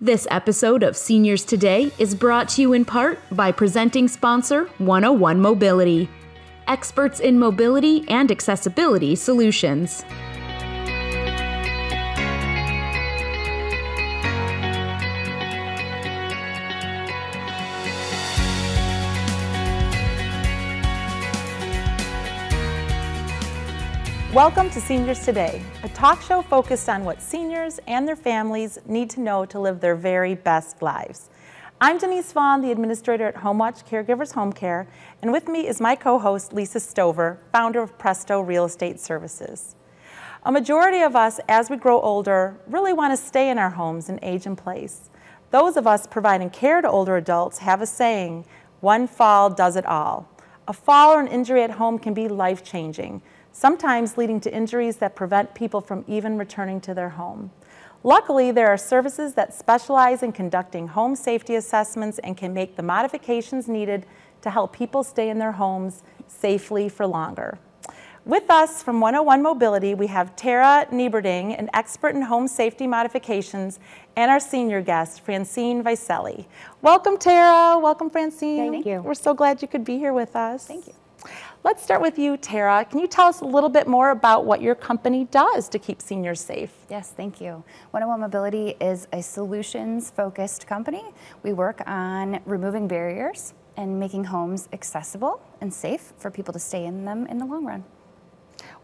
This episode of Seniors Today is brought to you in part by presenting sponsor 101 Mobility, experts in mobility and accessibility solutions. Welcome to Seniors Today, a talk show focused on what seniors and their families need to know to live their very best lives. I'm Denise Vaughn, the administrator at HomeWatch Caregivers Home Care, and with me is my co-host Lisa Stover, founder of Presto Real Estate Services. A majority of us, as we grow older, really want to stay in our homes and age in place. Those of us providing care to older adults have a saying, one fall does it all. A fall or an injury at home can be life-changing, sometimes leading to injuries that prevent people from even returning to their home. Luckily, there are services that specialize in conducting home safety assessments and can make the modifications needed to help people stay in their homes safely for longer. With us from 101 Mobility, we have Tara Nieberding, an expert in home safety modifications, and our senior guest, Francine Vicelli. Welcome, Tara. Welcome, Francine. Thank you. We're so glad you could be here with us. Thank you. Let's start with you, Tara. Can you tell us a little bit more about what your company does to keep seniors safe? Yes, thank you. 101 Mobility is a solutions focused company. We work on removing barriers and making homes accessible and safe for people to stay in them in the long run.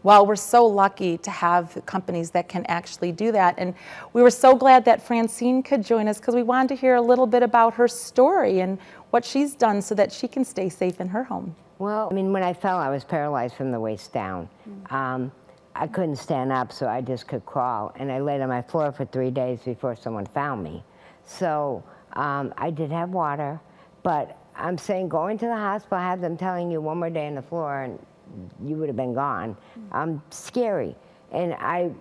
Well, we're so lucky to have companies that can actually do that. And we were so glad that Francine could join us because we wanted to hear a little bit about her story and what she's done so that she can stay safe in her home. Well, I mean, when I fell, I was paralyzed from the waist down. Mm. Um, I couldn't stand up, so I just could crawl. And I laid on my floor for three days before someone found me. So um, I did have water, but I'm saying going to the hospital, have them telling you one more day on the floor and you would have been gone. Mm. Um, scary. And I,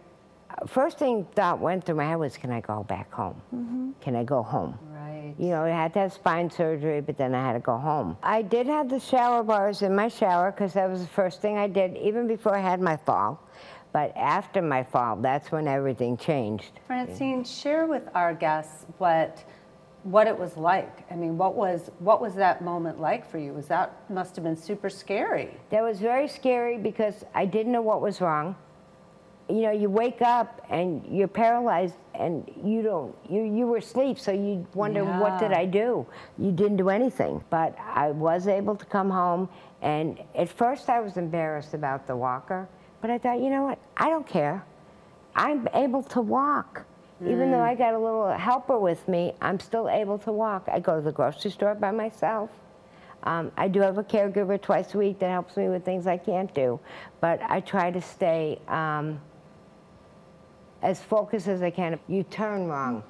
first thing thought went through my head was, can I go back home? Mm-hmm. Can I go home? Right. You know, I had to have spine surgery, but then I had to go home. I did have the shower bars in my shower because that was the first thing I did, even before I had my fall. But after my fall, that's when everything changed. Francine, share with our guests what what it was like. I mean, what was what was that moment like for you? Was that must have been super scary? That was very scary because I didn't know what was wrong. You know, you wake up and you're paralyzed and you don't, you, you were asleep, so you wonder, what did I do? You didn't do anything. But I was able to come home, and at first I was embarrassed about the walker, but I thought, you know what? I don't care. I'm able to walk. Even though I got a little helper with me, I'm still able to walk. I go to the grocery store by myself. Um, I do have a caregiver twice a week that helps me with things I can't do, but I try to stay um, as focused as I can. If you turn wrong,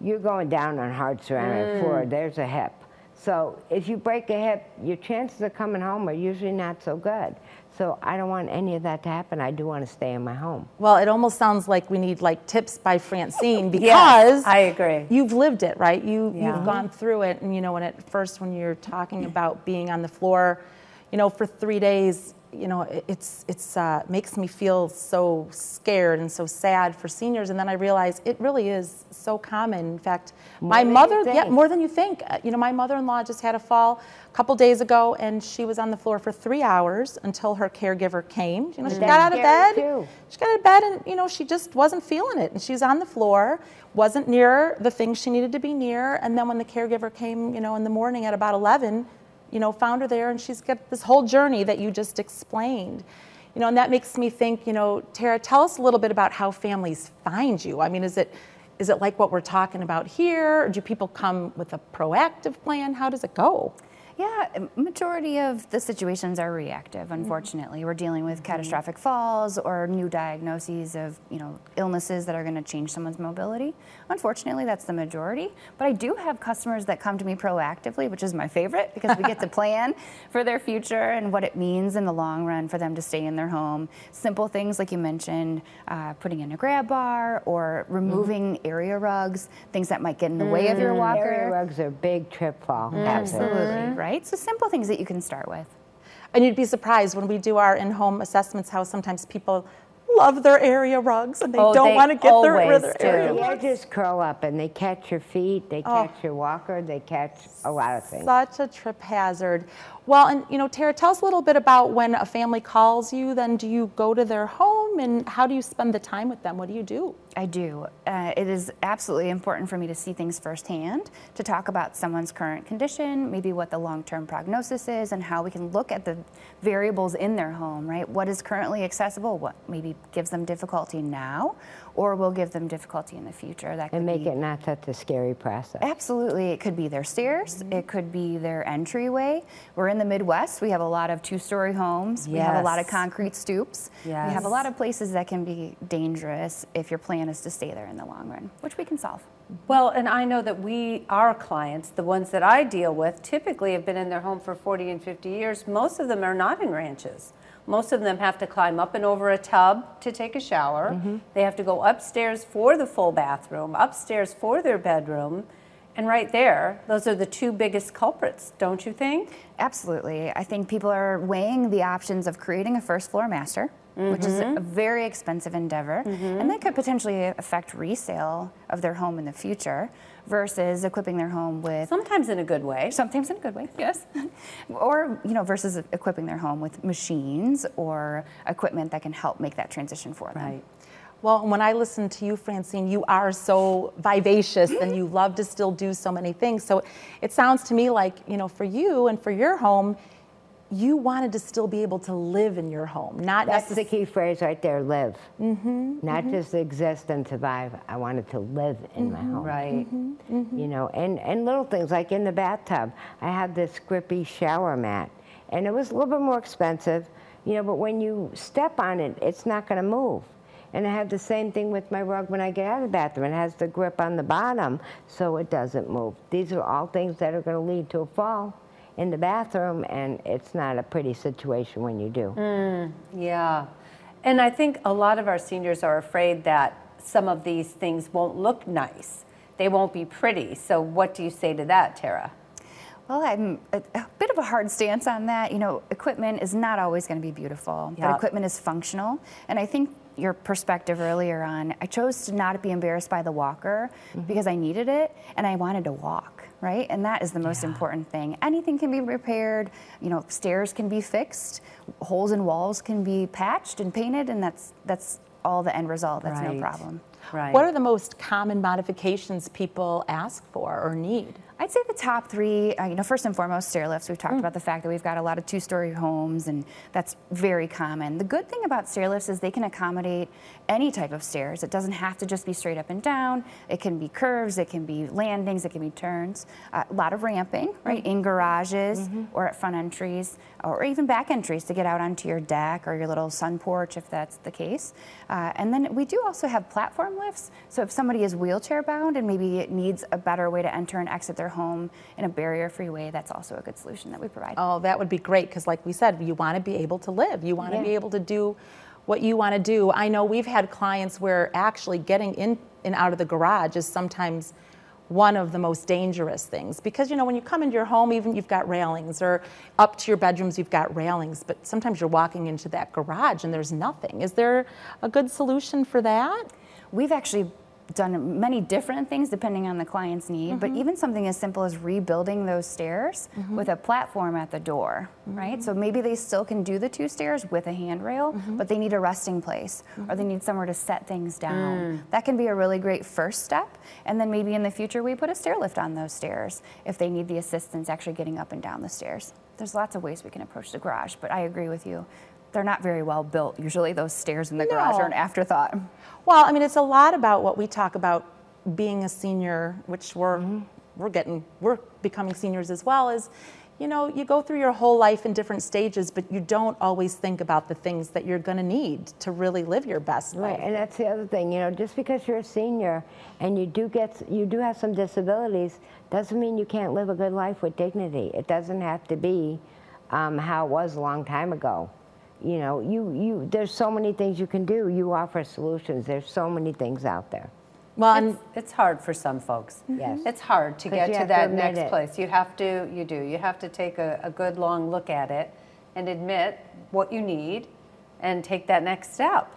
you're going down on hard ceramic mm. floor. There's a hip. So if you break a hip, your chances of coming home are usually not so good. So I don't want any of that to happen. I do want to stay in my home. Well, it almost sounds like we need like tips by Francine because Yes, I agree. You've lived it, right? You Yeah. you've gone through it, and you know, when at first when you're talking about being on the floor, you know, for three days, you know, it- it's it's uh, makes me feel so scared and so sad for seniors, and then I realize it really is so common. In fact, my mother, yeah, more than you think. Uh, You know, my mother-in-law just had a fall a couple days ago, and she was on the floor for three hours until her caregiver came. You know, she got out of bed. too. She got out of bed and, you know, she just wasn't feeling it. And she's on the floor, wasn't near the things she needed to be near. And then when the caregiver came, you know, in the morning at about 11, you know, found her there and she's got this whole journey that you just explained. You know, and that makes me think, you know, Tara, tell us a little bit about how families find you. I mean, is it is it like what we're talking about here? Or do people come with a proactive plan? How does it go? Yeah, majority of the situations are reactive. Mm-hmm. Unfortunately, we're dealing with mm-hmm. catastrophic falls or new diagnoses of you know illnesses that are going to change someone's mobility. Unfortunately, that's the majority. But I do have customers that come to me proactively, which is my favorite because we get to plan for their future and what it means in the long run for them to stay in their home. Simple things like you mentioned, uh, putting in a grab bar or removing mm-hmm. area rugs, things that might get in the way of your mm-hmm. walker. Area rugs are big trip fall. Mm-hmm. hazard. Absolutely, right? So simple things that you can start with. And you'd be surprised when we do our in-home assessments how sometimes people love their area rugs and they Oh, don't they want to get their, always their do. area The rugs. edges curl up and they catch your feet, they Oh. catch your walker, they catch a lot of things. Such a trip hazard. Well, and you know, Tara, tell us a little bit about when a family calls you. Then, do you go to their home, and how do you spend the time with them? What do you do? I do. Uh, it is absolutely important for me to see things firsthand, to talk about someone's current condition, maybe what the long term prognosis is, and how we can look at the variables in their home, right? What is currently accessible, what maybe gives them difficulty now, or will give them difficulty in the future. That could And make be it not such a scary process. Absolutely. It could be their stairs, mm-hmm. it could be their entryway. We're in the Midwest, we have a lot of two story homes, we have a lot of concrete stoops. We have a lot of places that can be dangerous if your plan is to stay there in the long run, which we can solve. Well, and I know that we, our clients, the ones that I deal with, typically have been in their home for 40 and 50 years. Most of them are not in ranches. Most of them have to climb up and over a tub to take a shower. Mm-hmm. They have to go upstairs for the full bathroom, upstairs for their bedroom. And right there, those are the two biggest culprits, don't you think? Absolutely. I think people are weighing the options of creating a first floor master, which is a mm-hmm. very expensive endeavor, mm-hmm. and that could potentially affect resale of their home in the future versus equipping their home with Sometimes in a good way. sometimes in a good way yes or you know versus equipping their home with machines or equipment that can help make that transition for them Right. Well, when I listen to you, Francine, you are so vivacious and you love to still do so many things. So it sounds to me like, you know, for you and for your home, you wanted to still be able to live in your home, not That's the key phrase right there, live. Mm-hmm, Not mm-hmm. just exist and survive. I wanted to live in my mm-hmm, home. Right. Mm-hmm, you know, and, and little things like in the bathtub, I had this grippy shower mat, and it was a little bit more expensive, you know, but when you step on it, it's not going to move. And I have the same thing with my rug when I get out of the bathroom. It has the grip on the bottom, so it doesn't move. These are all things that are going to lead to a fall in the bathroom, and it's not a pretty situation when you do. Mm, yeah. And I think a lot of our seniors are afraid that some of these things won't look nice. They won't be pretty. So, what do you say to that, Tara? well i'm a, a bit of a hard stance on that you know equipment is not always going to be beautiful Yeah. but equipment is functional and i think your perspective earlier on i chose to not be embarrassed by the walker mm-hmm. because i needed it and i wanted to walk right and that is the most important thing anything can be repaired you know stairs can be fixed holes in walls can be patched and painted and that's that's all the end result that's Right. no problem Right. What are the most common modifications people ask for or need? I'd say the top three, uh, you know, first and foremost, stair lifts. We've Mm. talked about the fact that we've got a lot of two story homes, and that's very common. The good thing about stair lifts is they can accommodate any type of stairs. It doesn't have to just be straight up and down, it can be curves, it can be landings, it can be turns. Uh, a lot of ramping, right, in garages Mm-hmm. or at front entries, or even back entries to get out onto your deck or your little sun porch if that's the case. Uh, and then we do also have platform lifts. So if somebody is wheelchair bound and maybe it needs a better way to enter and exit their home in a barrier free way, that's also a good solution that we provide. Oh, that would be great because, like we said, you want to be able to live. You want to Yeah. be able to do what you want to do. I know we've had clients where actually getting in and out of the garage is sometimes one of the most dangerous things because you know when you come into your home even you've got railings or up to your bedrooms you've got railings but sometimes you're walking into that garage and there's nothing is there a good solution for that We've actually done many different things depending on the client's need, but mm-hmm. even something as simple as rebuilding those stairs mm-hmm. with a platform at the door, mm-hmm. right? So maybe they still can do the two stairs with a handrail, but they need a resting place or they need somewhere to set things down. Mm. That can be a really great first step. And then maybe in the future we put a stair lift on those stairs if they need the assistance actually getting up and down the stairs. There's lots of ways we can approach the garage, but I agree with you. They're not very well built. Usually those stairs in the garage are an afterthought. Well, I mean, it's a lot about what we talk about being a senior, which we're we're getting we're becoming seniors as well. Is you know you go through your whole life in different stages, but you don't always think about the things that you're going to need to really live your best Right, life. and that's the other thing. You know, just because you're a senior and you do get, you do have some disabilities, doesn't mean you can't live a good life with dignity. It doesn't have to be um, how it was a long time ago. You know, you, you, there's so many things you can do. You offer solutions. There's so many things out there. Well, and It's, it's hard for some folks. Yes. It's hard to get to have to that next it. place. You have to, you do. You have to take a, a good long look at it and admit what you need and take that next step.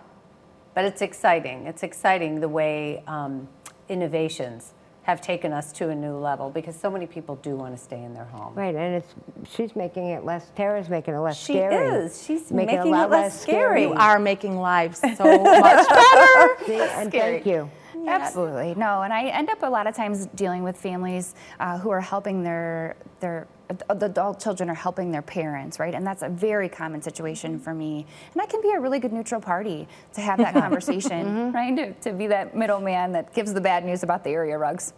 But it's exciting. It's exciting the way um, innovations have taken us to a new level because so many people do want to stay in their home. Right, and it's she's making it less. Tara's making it less She scary. is. She's making, making a lot it less scary. You are making lives so much better. See, and thank you. Absolutely. No, and I end up a lot of times dealing with families uh, who are helping their their the adult children are helping their parents, right? And that's a very common situation mm-hmm. for me. And I can be a really good neutral party to have that mm-hmm. conversation, right? To, to be that middleman that gives the bad news about the area rugs.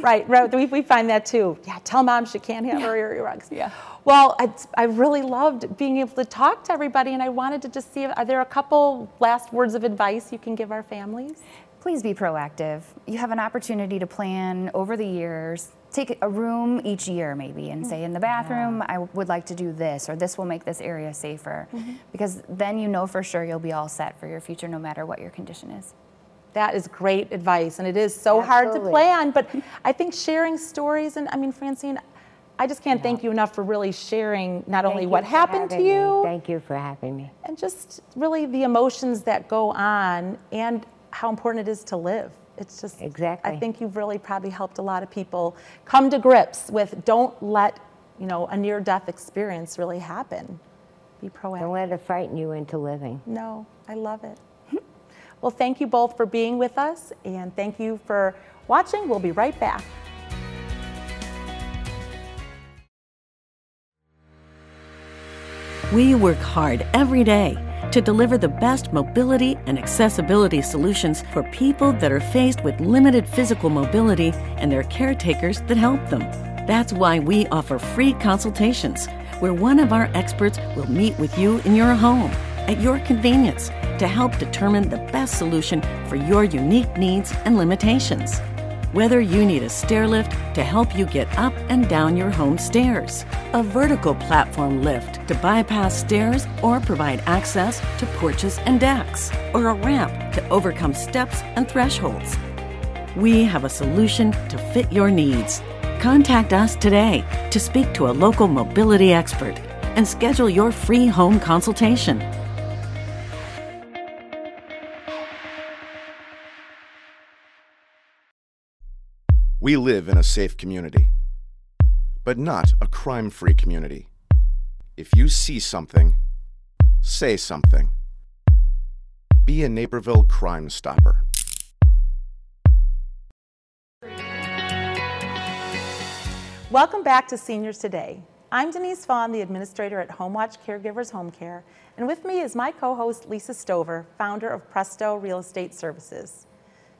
Right, right. We, we find that too. Yeah, tell mom she can't have her area rugs. Yeah. Well, I, I really loved being able to talk to everybody, and I wanted to just see are there a couple last words of advice you can give our families? Please be proactive. You have an opportunity to plan over the years. Take a room each year, maybe, and say in the mm-hmm. bathroom, I would like to do this, or this will make this area safer. Mm-hmm. Because then you know for sure you'll be all set for your future, no matter what your condition is. That is great advice, and it is so hard to Absolutely. plan. But I think sharing stories, and I mean, Francine, I just can't thank you enough for really sharing not only Thank you what happened to having me. you, Thank you for having me. and just really the emotions that go on, and how important it is to live. It's just Exactly. I think you've really probably helped a lot of people come to grips with don't let you know a near-death experience really happen. Be proactive. Don't let it frighten you into living. No, I love it. well, thank you both for being with us, and thank you for watching. We'll be right back. We work hard every day to deliver the best mobility and accessibility solutions for people that are faced with limited physical mobility and their caretakers that help them. That's why we offer free consultations where one of our experts will meet with you in your home at your convenience to help determine the best solution for your unique needs and limitations. Whether you need a stair lift to help you get up and down your home stairs, a vertical platform lift to bypass stairs or provide access to porches and decks, or a ramp to overcome steps and thresholds. We have a solution to fit your needs. Contact us today to speak to a local mobility expert and schedule your free home consultation. We live in a safe community, but not a crime free community. If you see something, say something. Be a Naperville Crime Stopper. Welcome back to Seniors Today. I'm Denise Vaughn, the administrator at HomeWatch Caregivers Home Care, and with me is my co-host Lisa Stover, founder of Presto Real Estate Services.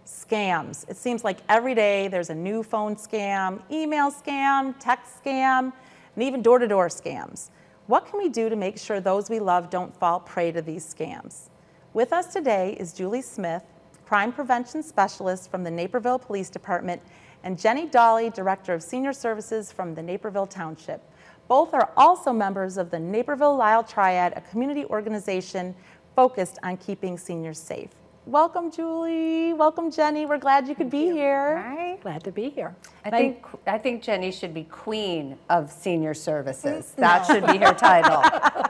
Scams. It seems like every day there's a new phone scam, email scam, text scam, and even door-to-door scams. What can we do to make sure those we love don't fall prey to these scams? With us today is Julie Smith, crime prevention specialist from the Naperville Police Department, and Jenny Dolly, Director of Senior Services from the Naperville Township. Both are also members of the Naperville Lisle Triad, a community organization focused on keeping seniors safe. Welcome, Julie. Welcome, Jenny. We're glad you could be here. Hi, glad to be here. I think I think Jenny should be queen of senior services. That should be her title.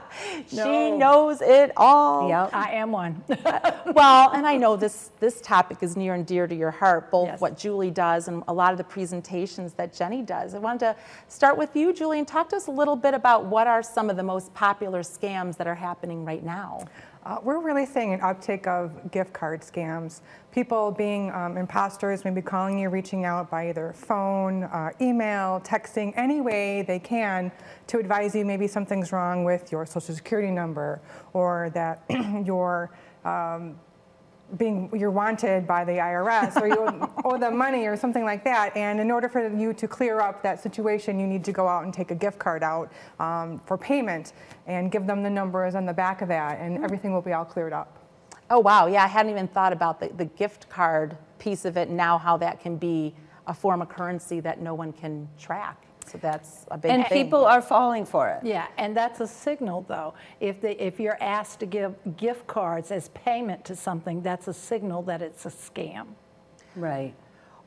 She knows it all. Yep. I am one. well, and I know this this topic is near and dear to your heart, both Yes. what Julie does and a lot of the presentations that Jenny does. I wanted to start with you, Julie, and talk to us a little bit about what are some of the most popular scams that are happening right now. Uh, we're really seeing an uptick of gift card scams. People being um, imposters, maybe calling you, reaching out by either phone, uh, email, texting, any way they can to advise you maybe something's wrong with your social security number or that you're um, being you're wanted by the IRS or you owe them money or something like that. And in order for you to clear up that situation, you need to go out and take a gift card out um, for payment and give them the numbers on the back of that, and everything will be all cleared up. Oh, wow. Yeah, I hadn't even thought about the, the gift card piece of it now how that can be a form of currency that no one can track. So that's a big thing. And thing. people are falling for it. yeah, and that's a signal, though. If they, if you're asked to give gift cards as payment to something, that's a signal that it's a scam. Right.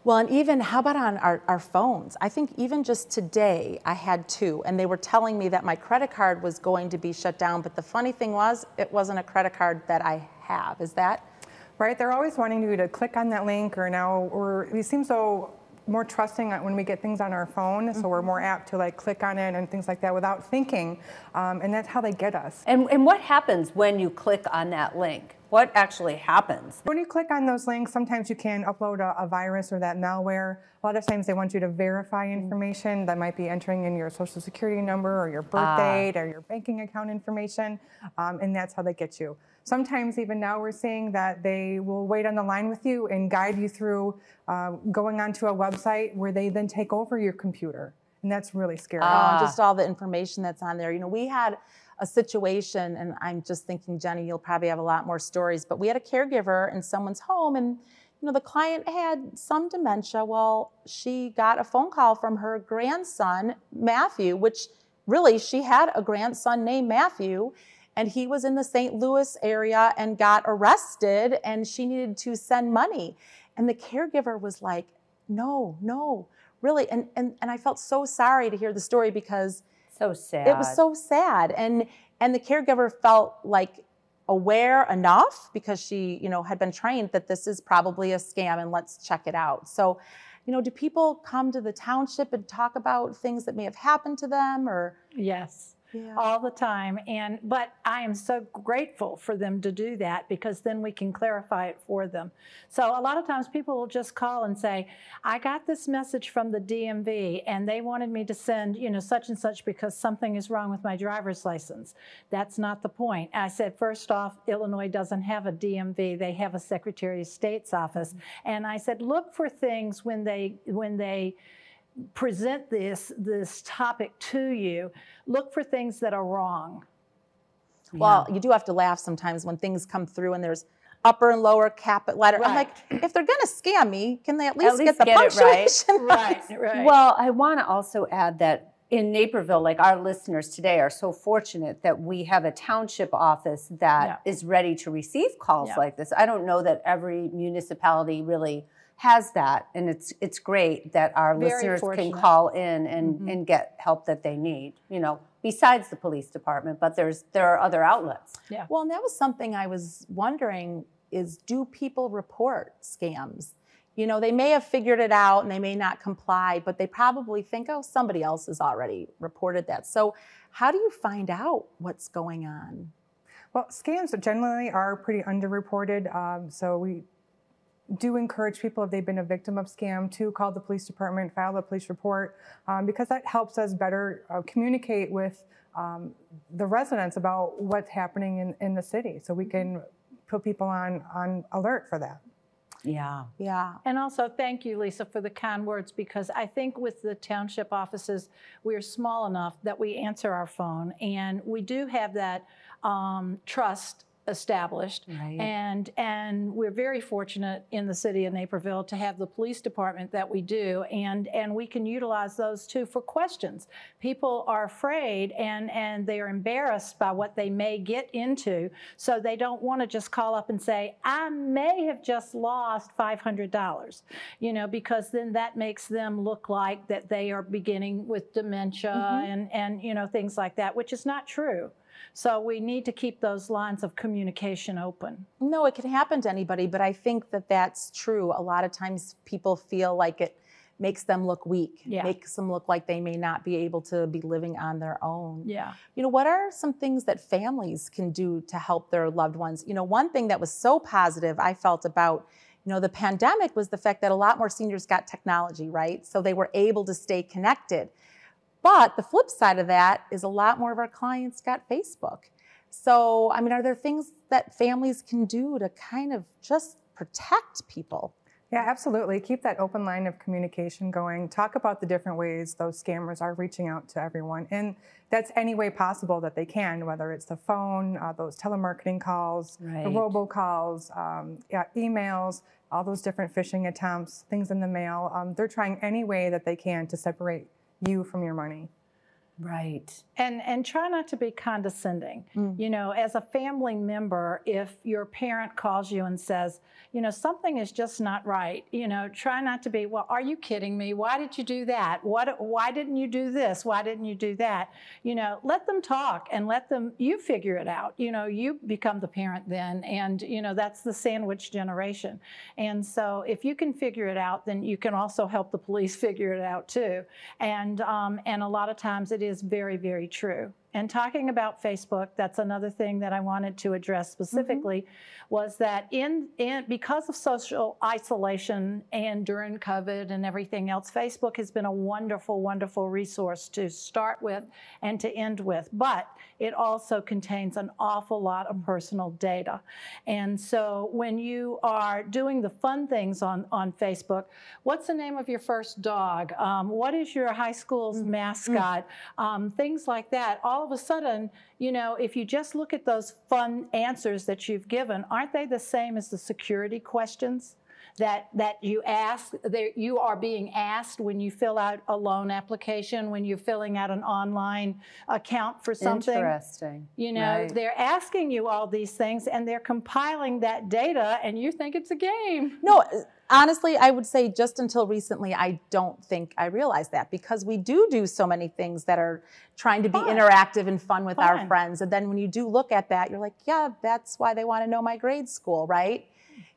Well, and even how about on our, our phones? I think even just today I had two, and they were telling me that my credit card was going to be shut down. But the funny thing was, it wasn't a credit card that I have. Is that Right? They're always wanting you to click on that link or now, or we seem so more trusting when we get things on our phone, so we're more apt to like click on it and things like that without thinking, um, and that's how they get us. And, and what happens when you click on that link? What actually happens? When you click on those links, sometimes you can upload a, a virus or that malware. A lot of times they want you to verify information that might be entering in your social security number or your birth date or your banking account information, um, and that's how they get you. Sometimes even now we're seeing that they will wait on the line with you and guide you through uh, going onto a website where they then take over your computer. And that's really scary. Oh, just all the information that's on there. You know, we had a situation, and I'm just thinking, Jenny, you'll probably have a lot more stories, but we had a caregiver in someone's home, and you know, the client had some dementia. Well, she got a phone call from her grandson, Matthew, which really she had a grandson named Matthew, and he was in the St. Louis area and got arrested, and she needed to send money. And the caregiver was like, no, no, really. And, and, and I felt so sorry to hear the story because So sad. it was so sad. And, and the caregiver felt like aware enough because she, you know, had been trained that this is probably a scam and let's check it out. So, you know, do people come to the township and talk about things that may have happened to them or? Yes. Yeah. All the time. And but I am so grateful for them to do that because then we can clarify it for them. So a lot of times people will just call and say, I got this message from the DMV and they wanted me to send, you know, such and such because something is wrong with my driver's license. That's not the point. I said, first off, Illinois doesn't have a DMV. They have a Secretary of State's office. And I said, look for things when they when they present this this topic to you look for things that are wrong Well, you do have to laugh sometimes when things come through and there's upper and lower cap letter. I'm like, if they're gonna scam me, can they at least, least get the get it right. punctuation right right Well, I want to also add that in Naperville, like our listeners today are so fortunate that we have a township office that is Yeah. ready to receive calls Yeah. like this. I don't know that every municipality really has that, and it's it's great that our Very listeners fortunate. can call in and, and get help that they need. You know, besides the police department, but there's there are other outlets. yeah Well, and that was something I was wondering is do people report scams? You know, they may have figured it out and they may not comply, but they probably think, oh, somebody else has already reported that. So, how do you find out what's going on? Well, scams generally are pretty underreported, um, so we do encourage people if they've been a victim of scam to call the police department, file a police report, um, because that helps us better uh, communicate with um, the residents about what's happening in, in the city, so we can put people on on alert for that. Yeah. Yeah. And also, thank you, Lisa, for the kind words because I think with the township offices, we're small enough that we answer our phone and we do have that um, trust established. Right. and and we're very fortunate in the city of Naperville to have the police department that we do. And and we can utilize those too for questions. People are afraid and and they are embarrassed by what they may get into. So they don't want to just call up and say I may have just lost $500 you know because then that makes them look like that they are beginning with dementia mm-hmm. and and you know things like that which is not true so we need to keep those lines of communication open. No, it can happen to anybody, but I think that that's true. A lot of times people feel like it makes them look weak, Yeah. makes them look like they may not be able to be living on their own. Yeah. You know, what are some things that families can do to help their loved ones? You know, one thing that was so positive I felt about, you know, the pandemic was the fact that a lot more seniors got technology, right? So they were able to stay connected. But the flip side of that is a lot more of our clients got Facebook. So, I mean, are there things that families can do to kind of just protect people? Yeah, absolutely. Keep that open line of communication going. Talk about the different ways those scammers are reaching out to everyone. And that's any way possible that they can, whether it's the phone, uh, those telemarketing calls, Right. the robocalls, um, yeah, emails, all those different phishing attempts, things in the mail. Um, they're trying any way that they can to separate you from your money. Right. And and try not to be condescending. Mm. You know, as a family member, if your parent calls you and says, you know, something is just not right, you know, try not to be, well, are you kidding me? Why did you do that? What why didn't you do this? Why didn't you do that? You know, let them talk and let them you figure it out. You know, you become the parent then and you know, that's the sandwich generation. And so if you can figure it out, then you can also help the police figure it out too. And um, and a lot of times it is very, very true. And talking about Facebook, that's another thing that I wanted to address specifically, was that in, in because of social isolation and during COVID and everything else, Facebook has been a wonderful, wonderful resource to start with and to end with. But it also contains an awful lot of personal data. And so when you are doing the fun things on, on Facebook, what's the name of your first dog? Um, what is your high school's mascot? Um, things like that. All of a sudden, you know, if you just look at those fun answers that you've given, aren't they the same as the security questions? That, that you ask, that you are being asked when you fill out a loan application, when you're filling out an online account for something. Interesting. You know, Right. they're asking you all these things and they're compiling that data, and you think it's a game. No, honestly, I would say just until recently, I don't think I realized that because we do do so many things that are trying to be Fun. interactive and fun with our friends. And then when you do look at that, you're like, yeah, that's why they want to know my grade school, right?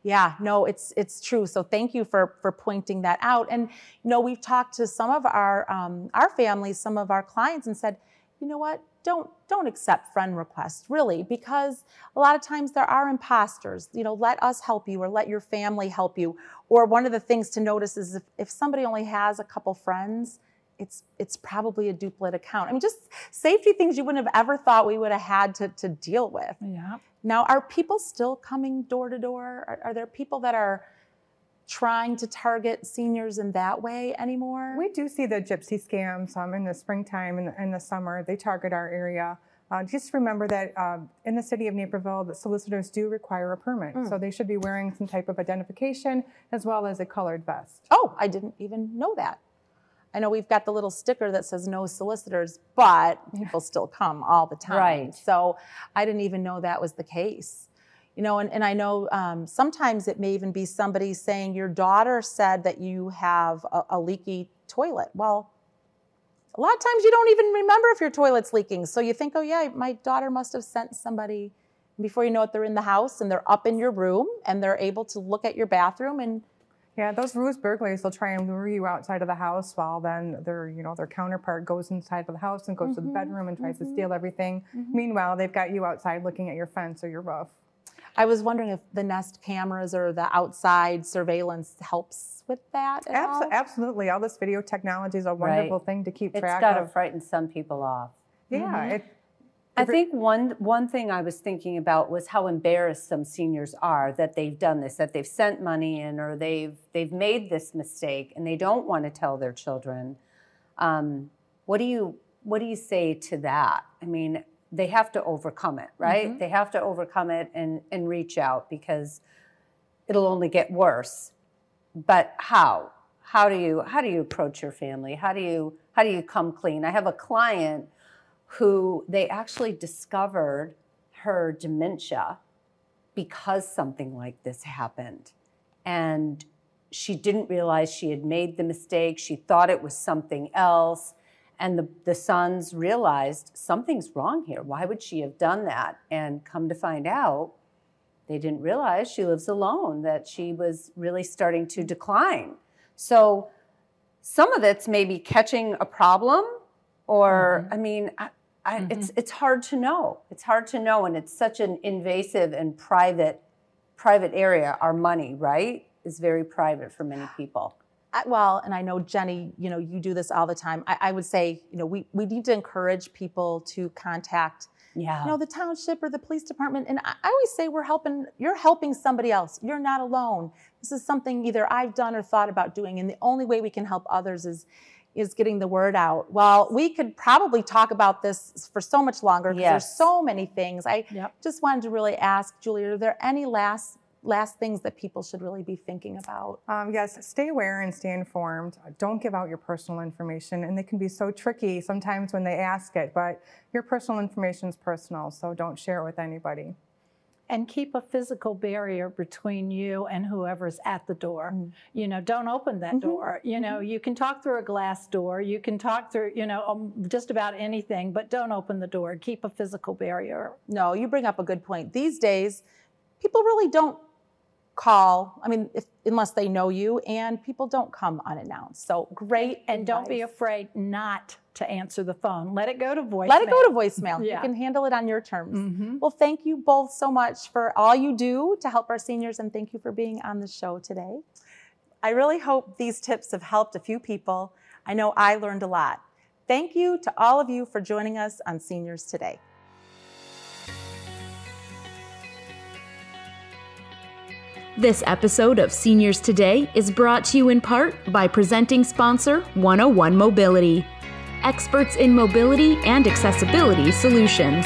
Yeah, no, it's it's true. So thank you for for pointing that out. And you know, we've talked to some of our um, our families, some of our clients, and said, you know what? Don't don't accept friend requests really because a lot of times there are imposters. You know, let us help you or let your family help you. Or one of the things to notice is if, if somebody only has a couple friends, it's it's probably a duplicate account. I mean, just safety things you wouldn't have ever thought we would have had to to deal with. Yeah. Now, are people still coming door to door? Are, are there people that are trying to target seniors in that way anymore? We do see the gypsy scams um, in the springtime and in the summer. They target our area. Uh, just remember that um, in the city of Naperville, the solicitors do require a permit. So they should be wearing some type of identification as well as a colored vest. Oh, I didn't even know that. I know we've got the little sticker that says no solicitors, but people still come all the time. Right. So I didn't even know that was the case. You know, and, and I know um, sometimes it may even be somebody saying your daughter said that you have a, a leaky toilet. Well, a lot of times you don't even remember if your toilet's leaking. So you think, oh, yeah, my daughter must have sent somebody. Before you know it, they're in the house and they're up in your room and they're able to look at your bathroom and Yeah, those ruse burglars, they'll try and lure you outside of the house while then their, you know, their counterpart goes inside of the house and goes to the mm-hmm, bedroom and tries to mm-hmm, steal everything. Mm-hmm. Meanwhile, they've got you outside looking at your fence or your roof. I was wondering if the Nest cameras or the outside surveillance helps with that at Abs- all. absolutely. All this video technology is a wonderful thing to keep It's track got to frighten some people off. yeah, it, I think one one thing I was thinking about was how embarrassed some seniors are that they've done this, that they've sent money in or they've they've made this mistake and they don't want to tell their children. Um, what do you what do you say to that? I mean, they have to overcome it, right? They have to overcome it and and reach out because it'll only get worse. But how? How do you how do you approach your family? How do you how do you come clean? I have a client who they actually discovered her dementia because something like this happened. And she didn't realize she had made the mistake. She thought it was something else. And the, the sons realized something's wrong here. Why would she have done that? And come to find out, they didn't realize she lives alone, that she was really starting to decline. So some of it's maybe catching a problem, or mm-hmm. I mean, I, I, mm-hmm. it's it's hard to know. It's hard to know, and it's such an invasive and private private area. Our money, right, is very private for many people. I, well, and I know Jenny, you know, you do this all the time. I, I would say, you know, we, we need to encourage people to contact, Yeah. you know, the township or the police department. And I, I always say we're helping, you're helping somebody else. You're not alone. This is something either I've done or thought about doing. And the only way we can help others is is getting the word out. Well, we could probably talk about this for so much longer because there's so many things. I Yep. just wanted to really ask Julie, are there any last last things that people should really be thinking about? Um, yes, stay aware and stay informed. Don't give out your personal information, and they can be so tricky sometimes when they ask it, but your personal information is personal, so don't share it with anybody and keep a physical barrier between you and whoever's at the door. Mm. You know, don't open that mm-hmm. door. You know, mm-hmm. you can talk through a glass door, you can talk through, you know, um, just about anything, but don't open the door. Keep a physical barrier. No, you bring up a good point. These days, people really don't call. I mean, if, unless they know you, and people don't come unannounced. So great. And advice. don't be afraid not to answer the phone. Let it go to voicemail. Let it go to voicemail. Yeah. You can handle it on your terms. Mm-hmm. Well, thank you both so much for all you do to help our seniors, and thank you for being on the show today. I really hope these tips have helped a few people. I know I learned a lot. Thank you to all of you for joining us on Seniors Today. This episode of Seniors Today is brought to you in part by presenting sponsor 101 Mobility, experts in mobility and accessibility solutions.